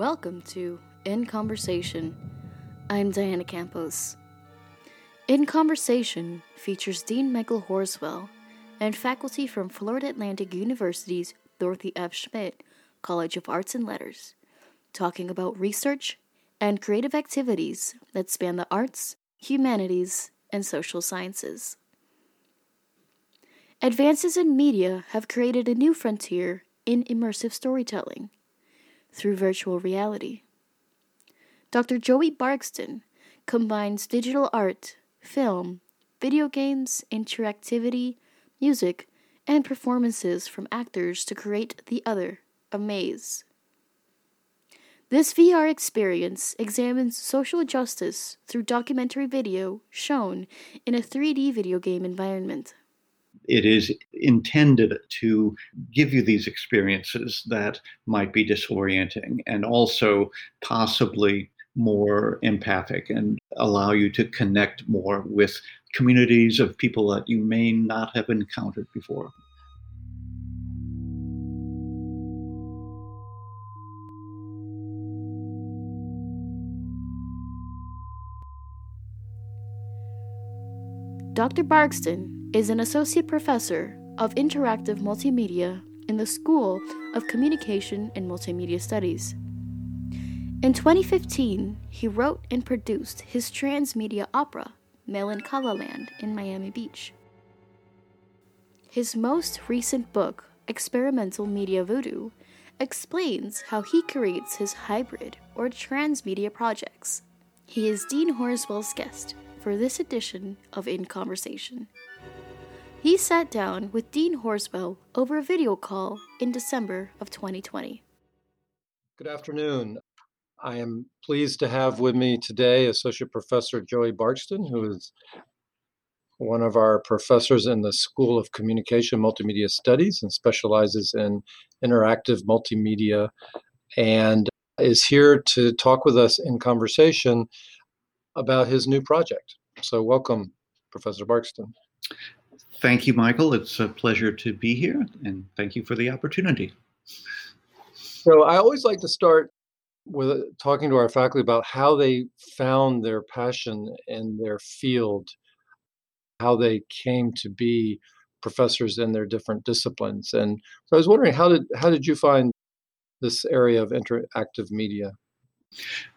Welcome to In Conversation. I'm Diana Campos. In Conversation features Dean Michael Horswell and faculty from Florida Atlantic University's Dorothy F. Schmidt College of Arts and Letters, talking about research and creative activities that span the arts, humanities, and social sciences. Advances in media have created a new frontier in immersive storytelling through virtual reality. Dr. Joey Bargsten combines digital art, film, video games, interactivity, music, and performances from actors to create the other, a maze. This VR experience examines social justice through documentary video shown in a 3D video game environment. It is intended to give you these experiences that might be disorienting and also possibly more empathic and allow you to connect more with communities of people that you may not have encountered before. Dr. Bargsten is an associate professor of interactive multimedia in the School of Communication and Multimedia Studies. In 2015, he wrote and produced his transmedia opera, Melancholia Land, in Miami Beach. His most recent book, Experimental Media Voodoo, explains how he creates his hybrid or transmedia projects. He is Dean Horswell's guest for this edition of In Conversation. He sat down with Dean Horswell over a video call in December of 2020. Good afternoon. I am pleased to have with me today Associate Professor Joey Bargsten, who is one of our professors in the School of Communication Multimedia Studies and specializes in interactive multimedia and is here to talk with us in conversation about his new project. So, welcome, Professor Bargsten. Thank you, Michael. It's a pleasure to be here, and thank you for the opportunity. So, I always like to start with talking to our faculty about how they found their passion in their field, how they came to be professors in their different disciplines. And so I was wondering how did how did you find this area of interactive media?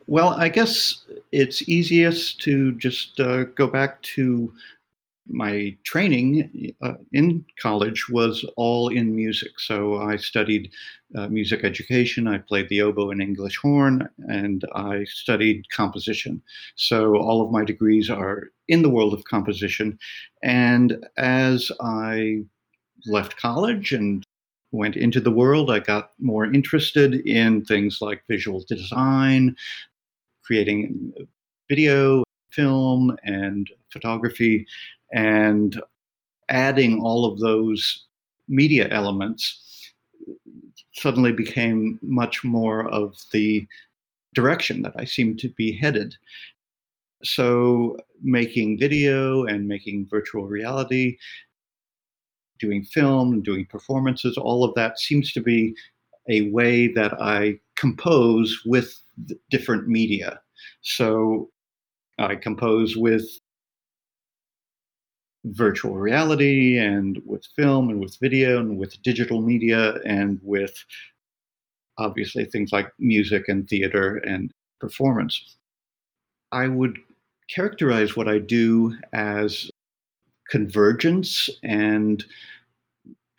Well, I guess it's easiest to just uh, go back to my training uh, in college was all in music. So I studied uh, music education, I played the oboe and English horn, and I studied composition. So all of my degrees are in the world of composition. And as I left college and went into the world, I got more interested in things like visual design, creating video, film, and photography, and adding all of those media elements suddenly became much more of the direction that I seemed to be headed. So, making video and making virtual reality doing film, doing performances, all of that seems to be a way that I compose with different media. So I compose with virtual reality and with film and with video and with digital media and with obviously things like music and theater and performance. I would characterize what I do as convergence and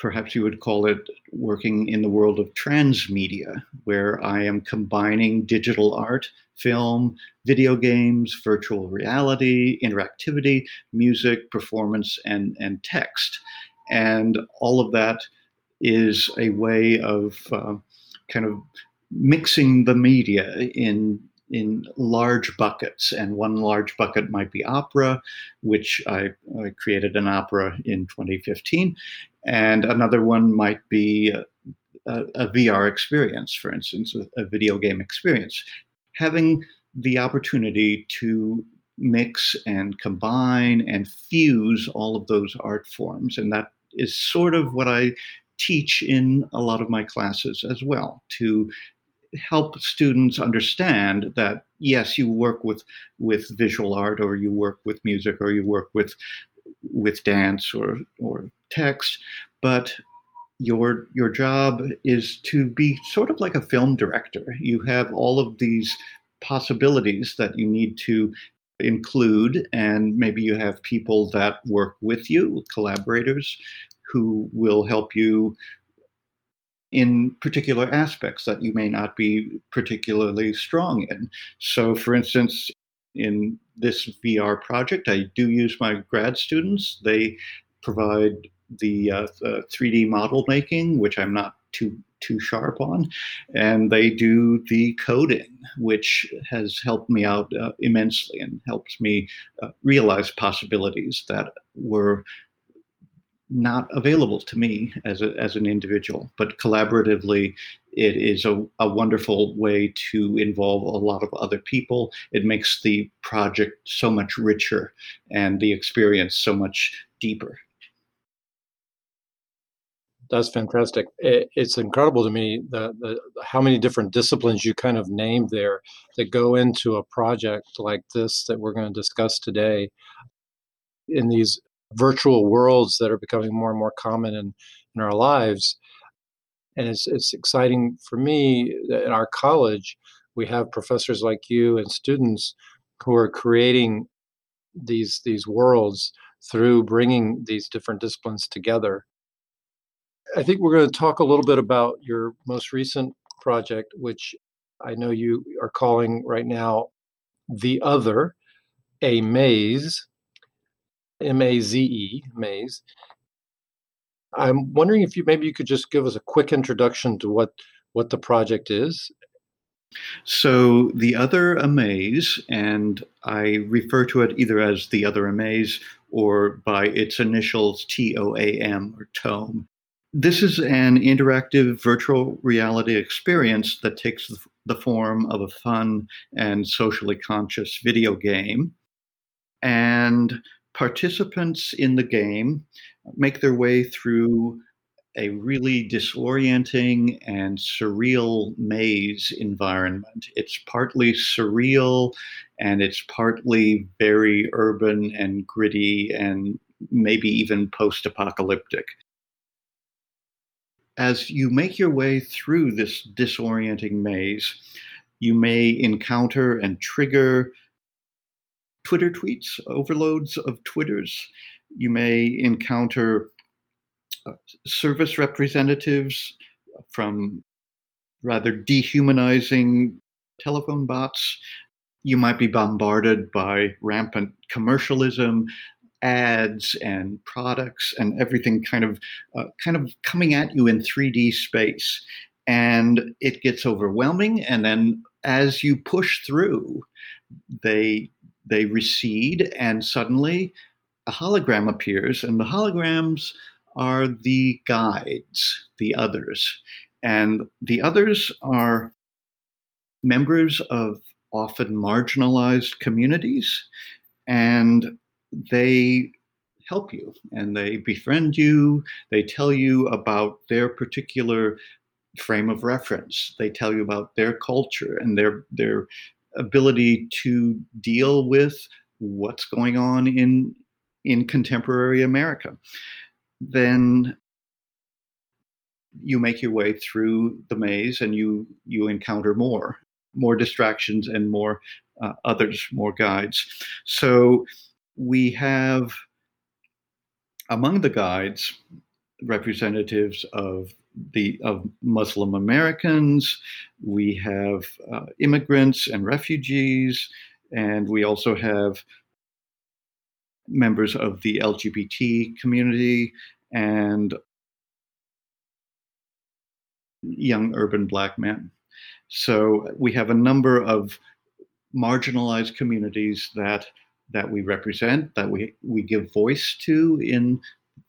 perhaps you would call it working in the world of transmedia, where I am combining digital art, film, video games, virtual reality, interactivity, music, performance, and, and text. And all of that is a way of uh, kind of mixing the media in in large buckets. And one large bucket might be opera, which I, I created an opera in 2015. And another one might be a, a, VR experience, for instance, a, a video game experience. Having the opportunity to mix and combine and fuse all of those art forms. And that is sort of what I teach in a lot of my classes as well to help students understand that yes, you work with with visual art, or you work with music, or you work with with dance or or text, but your your job is to be sort of like a film director. You have all of these possibilities that you need to include, and maybe you have people that work with you, collaborators, who will help you in particular aspects that you may not be particularly strong in. So, for instance, in this VR project, I do use my grad students. They provide the, uh, the 3D model making, which I'm not too too sharp on, and they do the coding, which has helped me out uh, immensely and helps me uh, realize possibilities that were not available to me as, a, as an individual. But collaboratively, it is a, a wonderful way to involve a lot of other people. It makes the project so much richer and the experience so much deeper. That's fantastic. It, it's incredible to me the, the how many different disciplines you kind of named there that go into a project like this that we're going to discuss today. In these virtual worlds that are becoming more and more common in, in our lives. And it's, it's exciting for me that in our college, we have professors like you and students who are creating these these worlds through bringing these different disciplines together. I think we're going to talk a little bit about your most recent project, which I know you are calling right now The Other, a Maze, M A Z E, Maze. I'm wondering if you maybe you could just give us a quick introduction to what what the project is. So the other amaze, and I refer to it either as the other amaze or by its initials T O A M or TOAM. This is an interactive virtual reality experience that takes the form of a fun and socially conscious video game. And participants in the game make their way through a really disorienting and surreal maze environment. It's partly surreal and it's partly very urban and gritty and maybe even post apocalyptic. As you make your way through this disorienting maze, you may encounter and trigger Twitter tweets, overloads of Twitters. You may encounter uh, service representatives from rather dehumanizing telephone bots. You might be bombarded by rampant commercialism, ads, and products, and everything kind of uh, kind of coming at you in 3D space. And it gets overwhelming. And then as you push through, they they recede, and suddenly a hologram appears, and the holograms are the guides, the others. And the others are members of often marginalized communities, and they help you and they befriend you. They tell you about their particular frame of reference. They tell you about their culture and their their ability to deal with what's going on in in contemporary America. Then you make your way through the maze and you you encounter more more distractions and more uh, others more guides so we have among the guides representatives of the of Muslim Americans. We have uh, immigrants and refugees, and we also have members of the LGBT community and young urban black men. So we have a number of marginalized communities that that we represent, that we, we give voice to in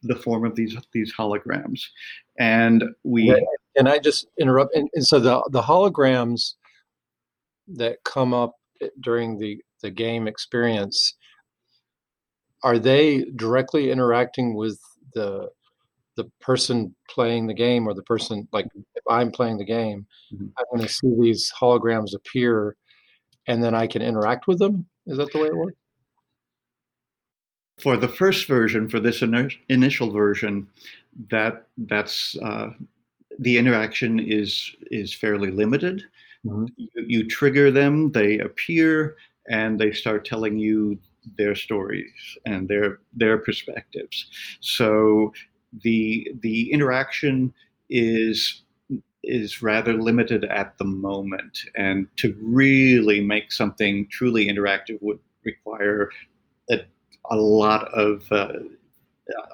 the form of these these holograms, and we. and I just interrupt? And, and so the the holograms that come up during the the game experience are they directly interacting with the the person playing the game or the person like if I'm playing the game, mm-hmm. I'm going to see these holograms appear, and then I can interact with them. Is that the way it works? For the first version, for this in- initial version, that that's uh, the interaction is is fairly limited. Mm-hmm. You, you trigger them, they appear, and they start telling you their stories and their their perspectives. So the the interaction is is rather limited at the moment, and to really make something truly interactive would require a, a lot of uh,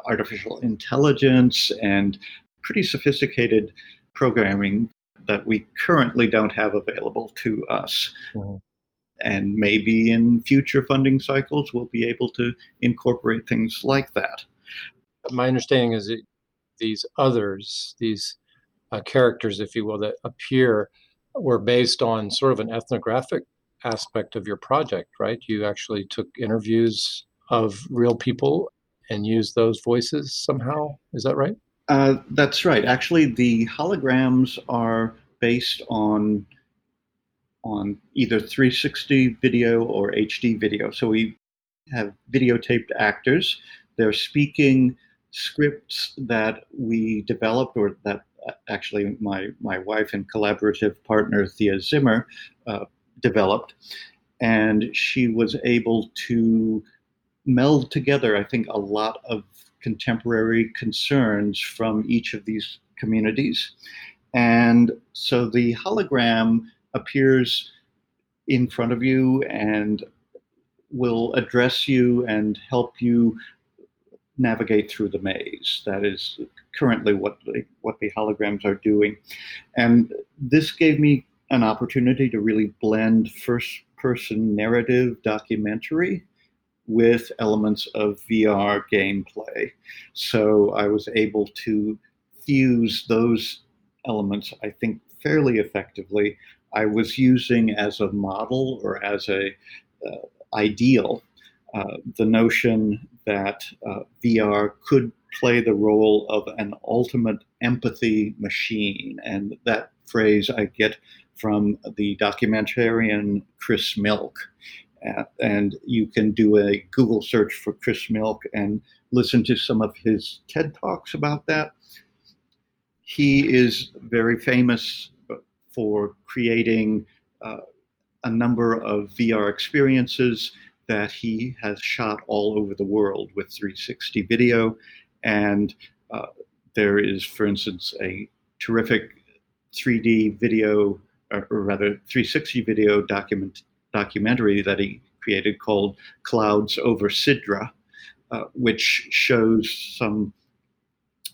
artificial intelligence and pretty sophisticated programming that we currently don't have available to us. Mm-hmm. And maybe in future funding cycles, we'll be able to incorporate things like that. My understanding is that these others, these uh, characters, if you will, that appear were based on sort of an ethnographic aspect of your project, right? You actually took interviews of real people and use those voices somehow. Is that right? Uh, that's right. Actually, the holograms are based on on either 360 video or HD video. So we have videotaped actors. They're speaking scripts that we developed, or that uh, actually my my wife and collaborative partner Thea Zimmer uh, developed, and she was able to meld together, I think, a lot of contemporary concerns from each of these communities. And so the hologram appears in front of you and will address you and help you navigate through the maze. That is currently what the, what the holograms are doing. And this gave me an opportunity to really blend first person narrative documentary with elements of VR gameplay. So I was able to fuse those elements, I think, fairly effectively. I was using as a model or as a uh, ideal uh, the notion that uh, VR could play the role of an ultimate empathy machine, and that phrase I get from the documentarian Chris Milk, and you can do a Google search for Chris Milk and listen to some of his TED Talks about that. He is very famous for creating uh, a number of VR experiences that he has shot all over the world with 360 video. And uh, there is, for instance, a terrific 3D video, or rather 360 video document documentary that he created called Clouds Over Sidra, uh, which shows some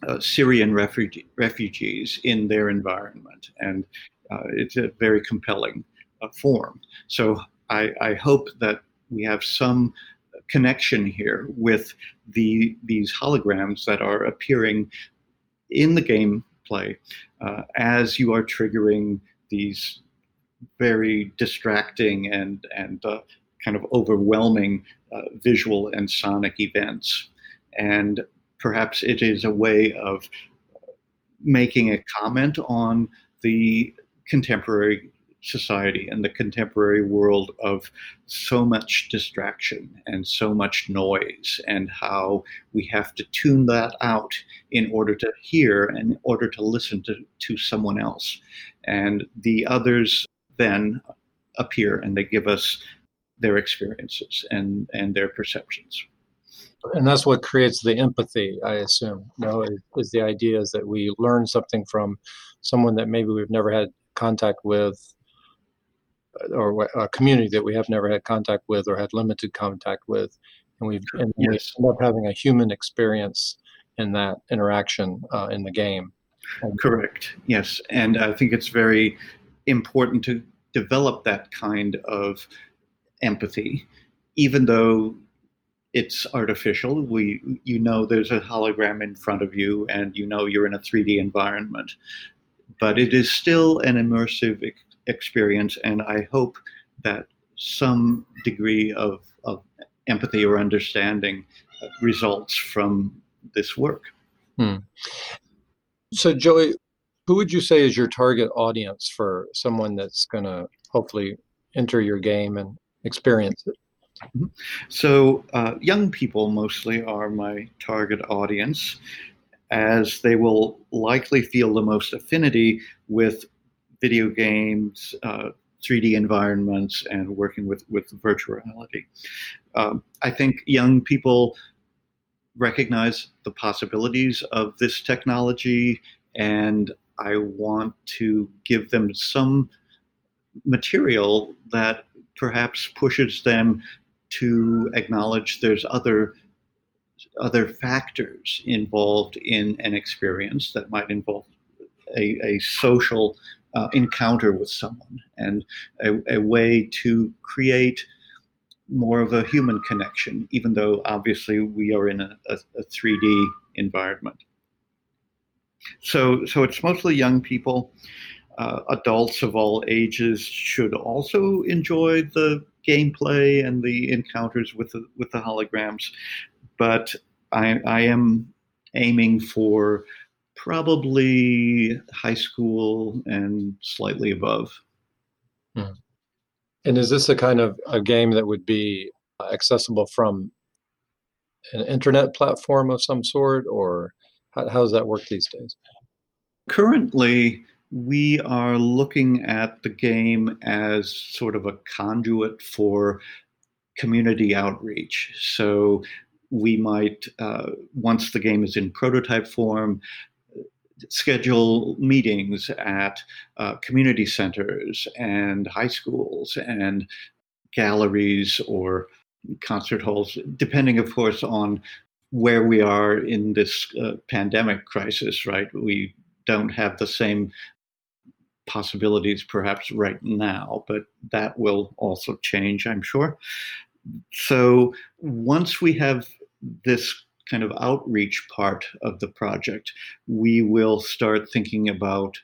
uh, Syrian refugee, refugees in their environment. And uh, it's a very compelling uh, form. So I, I, hope that we have some connection here with the these holograms that are appearing in the gameplay uh, as you are triggering these very distracting and and uh, kind of overwhelming uh, visual and sonic events, and perhaps it is a way of making a comment on the contemporary society and the contemporary world of so much distraction and so much noise, and how we have to tune that out in order to hear and in order to listen to, to someone else. And the others then appear and they give us their experiences and, and their perceptions. And that's what creates the empathy, I assume. You know, is, is the idea is that we learn something from someone that maybe we've never had contact with or a community that we have never had contact with or had limited contact with, and we've and yes. we end up having a human experience in that interaction uh, in the game. Correct. Yes, and I think it's very important to develop that kind of empathy, even though it's artificial. We, you know, there's a hologram in front of you, and you know you're in a 3D environment, but it is still an immersive experience, and I hope that some degree of, of empathy or understanding results from this work. Hmm. So, Joey, who would you say is your target audience for someone that's going to hopefully enter your game and experience it? Mm-hmm. So, uh, young people mostly are my target audience, as they will likely feel the most affinity with video games, uh, 3D environments, and working with, with virtual reality. Um, I think young people recognize the possibilities of this technology, and I want to give them some material that perhaps pushes them to acknowledge there's other other factors involved in an experience that might involve a, a social uh, encounter with someone and a, a, way to create more of a human connection, even though obviously we are in a, a, a 3D environment. So, so it's mostly young people. Uh, adults of all ages should also enjoy the gameplay and the encounters with the, with the holograms, but I, I am aiming for probably high school and slightly above. Hmm. And is this a kind of a game that would be accessible from an internet platform of some sort, or how, how does that work these days? Currently, we are looking at the game as sort of a conduit for community outreach. So we might, uh, once the game is in prototype form, schedule meetings at uh, community centers and high schools and galleries or concert halls, depending, of course, on where we are in this uh, pandemic crisis, right? We don't have the same possibilities perhaps right now, but that will also change, I'm sure. So once we have this kind of outreach part of the project, we will start thinking about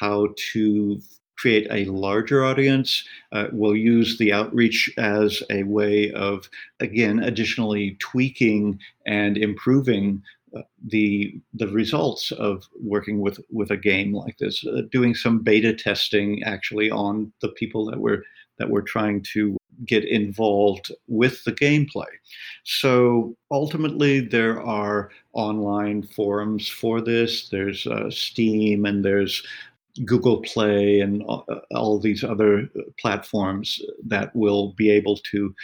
how to create a larger audience. Uh, we'll use the outreach as a way of, again, additionally tweaking and improving uh, the the results of working with with a game like this, uh, doing some beta testing actually on the people that we're that we're trying to get involved with the gameplay. So ultimately, there are online forums for this. There's uh, Steam and there's Google Play and all, uh, these other platforms that will be able to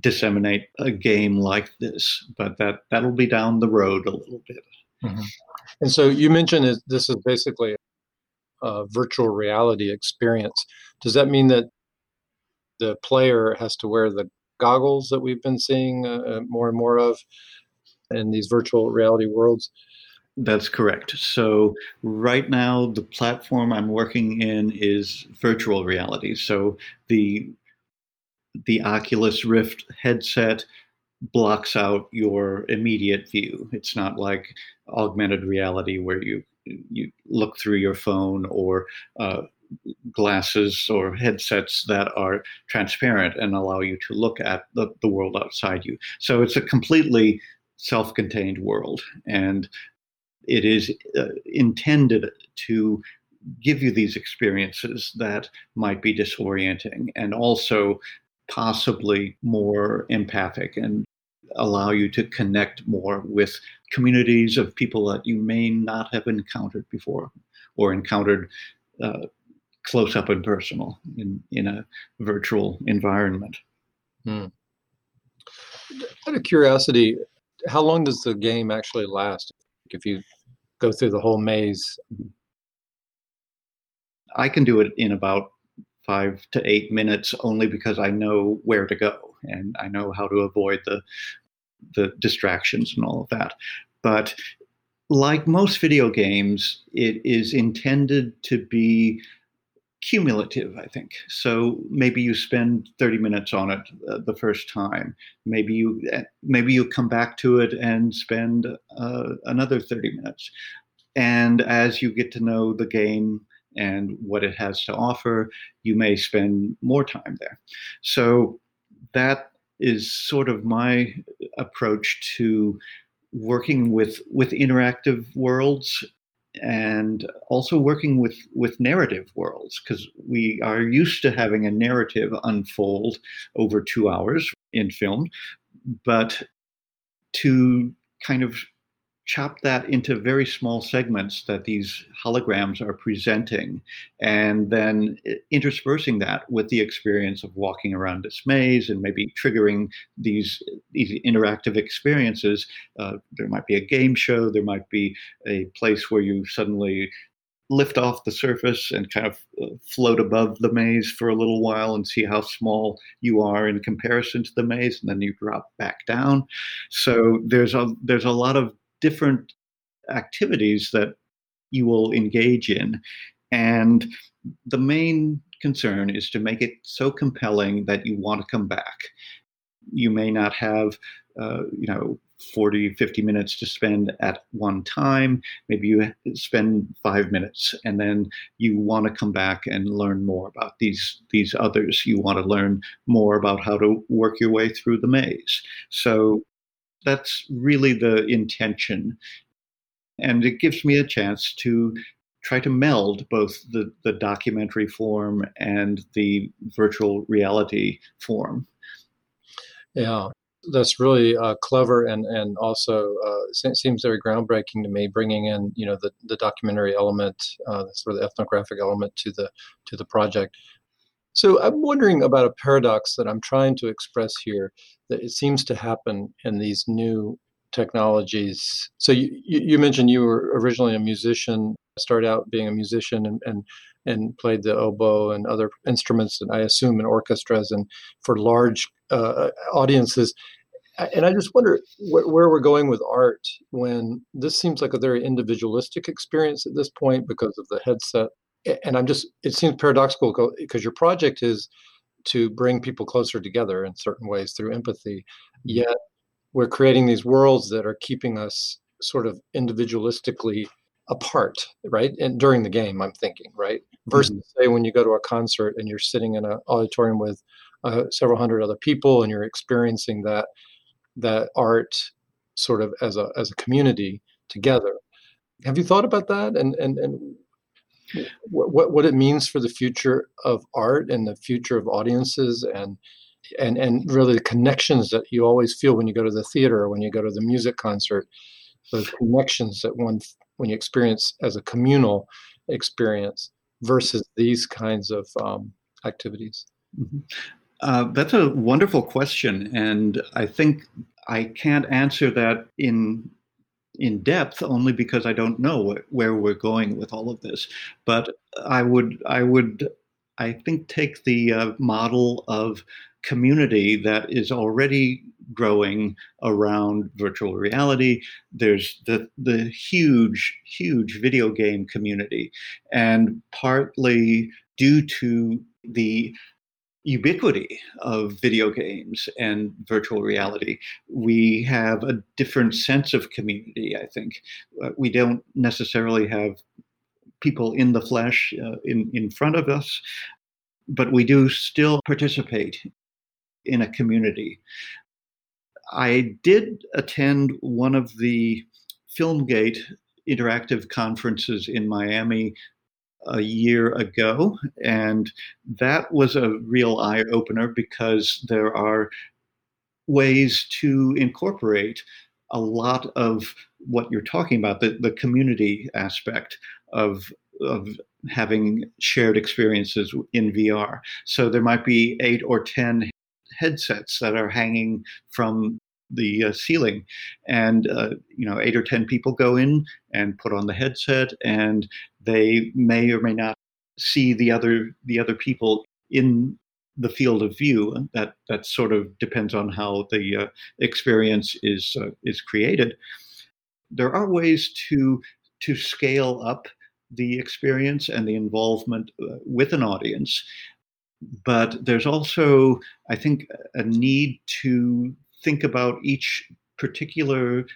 disseminate a game like this. But that that'll be down the road a little bit. Mm-hmm. And so you mentioned this is basically a virtual reality experience. Does that mean that the player has to wear the goggles that we've been seeing uh, uh, more and more of in these virtual reality worlds? That's correct. So, right now, the platform I'm working in is virtual reality. So, the the Oculus Rift headset blocks out your immediate view. It's not like augmented reality where you you look through your phone or uh, glasses or headsets that are transparent and allow you to look at the, the world outside you. So it's a completely self contained world. And it is uh, intended to give you these experiences that might be disorienting and also possibly more empathic and allow you to connect more with communities of people that you may not have encountered before or encountered uh, close up and personal in, in a virtual environment. Hmm. Out of curiosity, how long does the game actually last if you go through the whole maze? I can do it in about five to eight minutes only because I know where to go and I know how to avoid the the distractions and all of that. But like most video games, it is intended to be cumulative, I think. So maybe you spend 30 minutes on it uh, the first time. Maybe you uh, maybe you come back to it and spend uh, another 30 minutes. And as you get to know the game and what it has to offer, you may spend more time there. So that is sort of my approach to working with with interactive worlds and also working with with narrative worlds because we are used to having a narrative unfold over two hours in film. But to kind of chop that into very small segments that these holograms are presenting, and then interspersing that with the experience of walking around this maze and maybe triggering these, these interactive experiences. Uh, there might be a game show, there might be a place where you suddenly lift off the surface and kind of uh, float above the maze for a little while and see how small you are in comparison to the maze and then you drop back down so there's a there's a lot of different activities that you will engage in. And the main concern is to make it so compelling that you want to come back. You may not have, uh, you know, 40, 50 minutes to spend at one time. Maybe you spend five minutes and then you want to come back and learn more about these, these others. You want to learn more about how to work your way through the maze. So that's really the intention. And it gives me a chance to try to meld both the, the documentary form and the virtual reality form. Yeah, that's really uh, clever and and also uh, seems very groundbreaking to me. Bringing in you know the, the documentary element, uh, sort of the ethnographic element to the to the project. So I'm wondering about a paradox that I'm trying to express here that it seems to happen in these new technologies. So you, you mentioned you were originally a musician, started out being a musician and, and and played the oboe and other instruments, and I assume in orchestras and for large uh, audiences. And I just wonder wh- where we're going with art when this seems like a very individualistic experience at this point because of the headset and I'm just, it seems paradoxical because your project is to bring people closer together in certain ways through empathy. Mm-hmm. Yet we're creating these worlds that are keeping us sort of individualistically apart, right? And during the game, I'm thinking, right? Versus, mm-hmm. say, when you go to a concert and you're sitting in an auditorium with uh, several hundred other people and you're experiencing that that art sort of as a as a community together. Have you thought about that? And and and what, what it means for the future of art and the future of audiences and and and really the connections that you always feel when you go to the theater or when you go to the music concert those connections that one when you experience as a communal experience versus these kinds of um, activities mm-hmm. uh, that's a wonderful question and i think i can't answer that in in depth only because I don't know where we're going with all of this. But I would, I would, I think take the uh, model of community that is already growing around virtual reality. There's the the huge, huge video game community, and partly due to the ubiquity of video games and virtual reality. We have a different sense of community, I think. Uh, we don't necessarily have people in the flesh uh, in, in front of us, but we do still participate in a community. I did attend one of the Filmgate interactive conferences in Miami a year ago. And that was a real eye opener because there are ways to incorporate a lot of what you're talking about, the, the community aspect of, of having shared experiences in VR. So there might be eight or 10 headsets that are hanging from the uh, ceiling. And uh, you know eight or ten people go in and put on the headset and they may or may not see the other the other people in the field of view. That that sort of depends on how the uh, experience is uh, is created. There are ways to to scale up the experience and the involvement uh, with an audience but there's also i think a need to think about each particular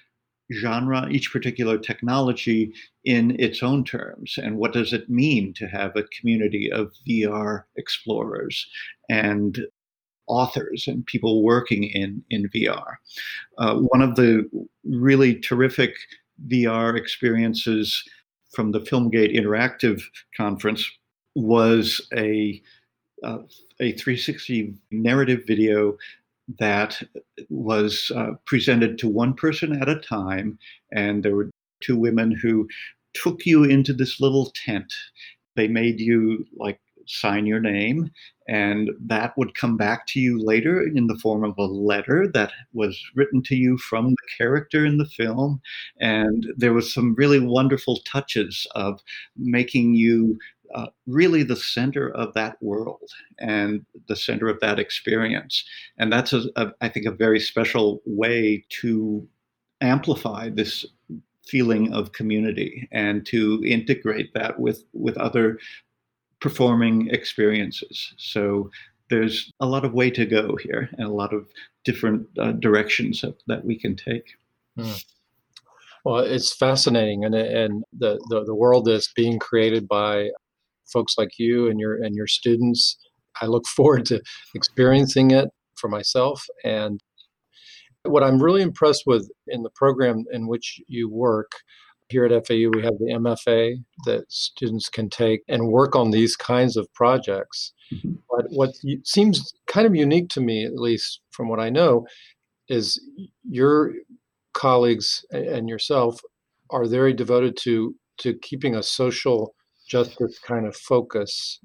genre, each particular technology in its own terms. And what does it mean to have a community of VR explorers? And authors and people working in, in VR. Uh, one of the really terrific VR experiences from the Filmgate Interactive Conference was a uh, a 360 narrative video that was uh, presented to one person at a time, and there were two women who took you into this little tent. They made you like sign your name, and that would come back to you later in the form of a letter that was written to you from the character in the film. And there was some really wonderful touches of making you uh, really the center of that world and the center of that experience. And that's, a, a, I think, a very special way to amplify this feeling of community and to integrate that with with other performing experiences. So there's a lot of way to go here and a lot of different uh, directions that, that, we can take. Mm. Well, it's fascinating, and and the, the the world that's being created by folks like you and your and your students. I look forward to experiencing it for myself. And what I'm really impressed with in the program in which you work here at FAU, we have the MFA that students can take and work on these kinds of projects. Mm-hmm. But what seems kind of unique to me, at least from what I know, is your colleagues and yourself are very devoted to to keeping a social justice kind of focus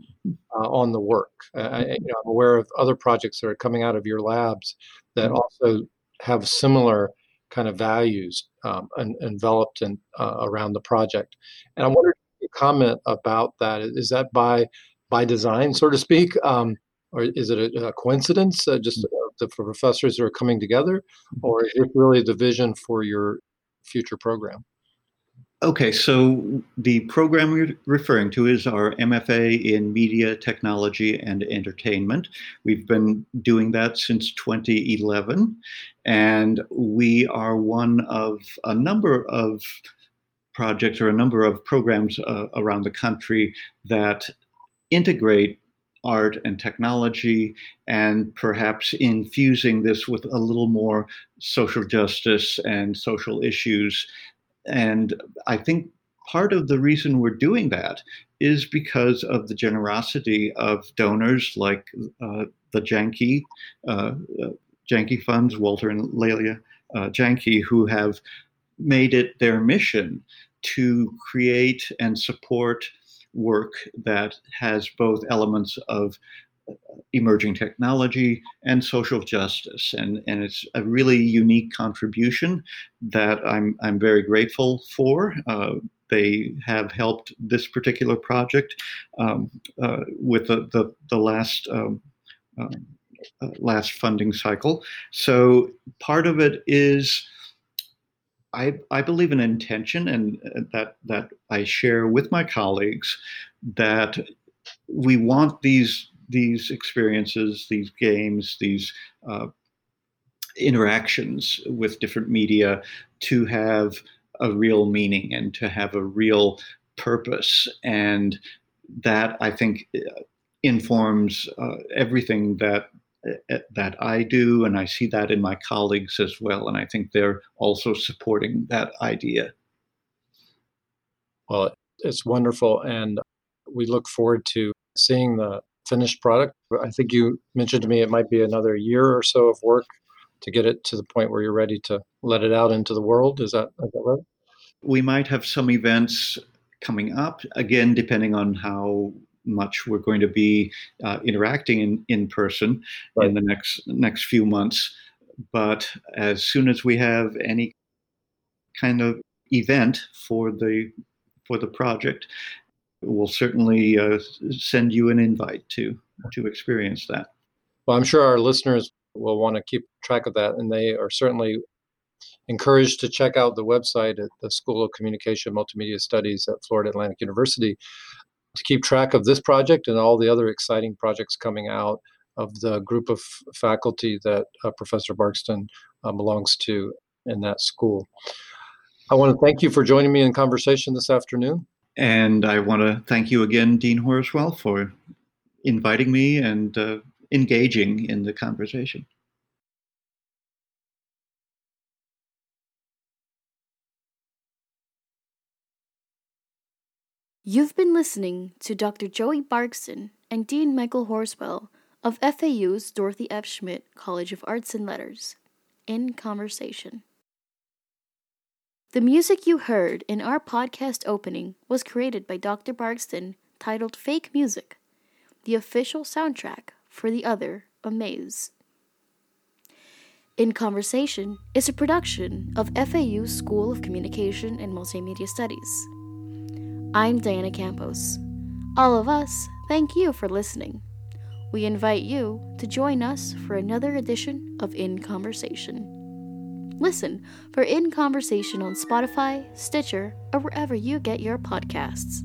uh, on the work. I, you know, I'm aware of other projects that are coming out of your labs that mm-hmm. also have similar kind of values um, and, enveloped in, uh, around the project. And I wonder if you comment about that. Is that by by design, so to speak, um, or is it a, a coincidence? Uh, just mm. the professors are coming together, mm-hmm. or is it really the vision for your future program? Okay, so the program we're referring to is our MFA in Media, Technology, and Entertainment. We've been doing that since 2011, and we are one of a number of projects or a number of programs uh, around the country that integrate art and technology and perhaps infusing this with a little more social justice and social issues and I think part of the reason we're doing that is because of the generosity of donors like uh, the Janke, uh, uh, Funds, Walter and Lelia uh, who have made it their mission to create and support work that has both elements of emerging technology and social justice. And, and it's a really unique contribution that I'm, I'm very grateful for. Uh, they have helped this particular project um, uh, with the, the, the last. Um, uh, uh last funding cycle. So part of it is I, I believe in intention and uh, that that I share with my colleagues that we want these these experiences, these games, these uh, interactions with different media to have a real meaning and to have a real purpose. And that I think uh, informs uh, everything that uh, that I do, and I see that in my colleagues as well. And I think they're also supporting that idea. Well, it's wonderful, and we look forward to seeing the finished product. I think you mentioned to me it might be another year or so of work to get it to the point where you're ready to let it out into the world. Is that, is that right? We might have some events coming up, again, depending on how much we're going to be uh, interacting in, in person right. in the next next few months. But as soon as we have any kind of event for the for the project, we'll certainly uh, send you an invite to to experience that. Well, I'm sure our listeners will want to keep track of that, and they are certainly encouraged to check out the website at the School of Communication Multimedia Studies at Florida Atlantic University to keep track of this project and all the other exciting projects coming out of the group of faculty that uh, Professor Bargsten uh, belongs to in that school. I want to thank you for joining me in conversation this afternoon. And I want to thank you again, Dean Horswell, for inviting me and uh, engaging in the conversation. You've been listening to Dr. Joey Bargsten and Dean Michael Horswell of FAU's Dorothy F. Schmidt College of Arts and Letters in conversation. The music you heard in our podcast opening was created by Dr. Bargsten, titled Fake Music, the official soundtrack for the other Amaze. In Conversation is a production of FAU School of Communication and Multimedia Studies. I'm Diana Campos. All of us thank you for listening. We invite you to join us for another edition of In Conversation. Listen for In Conversation on Spotify, Stitcher, or wherever you get your podcasts.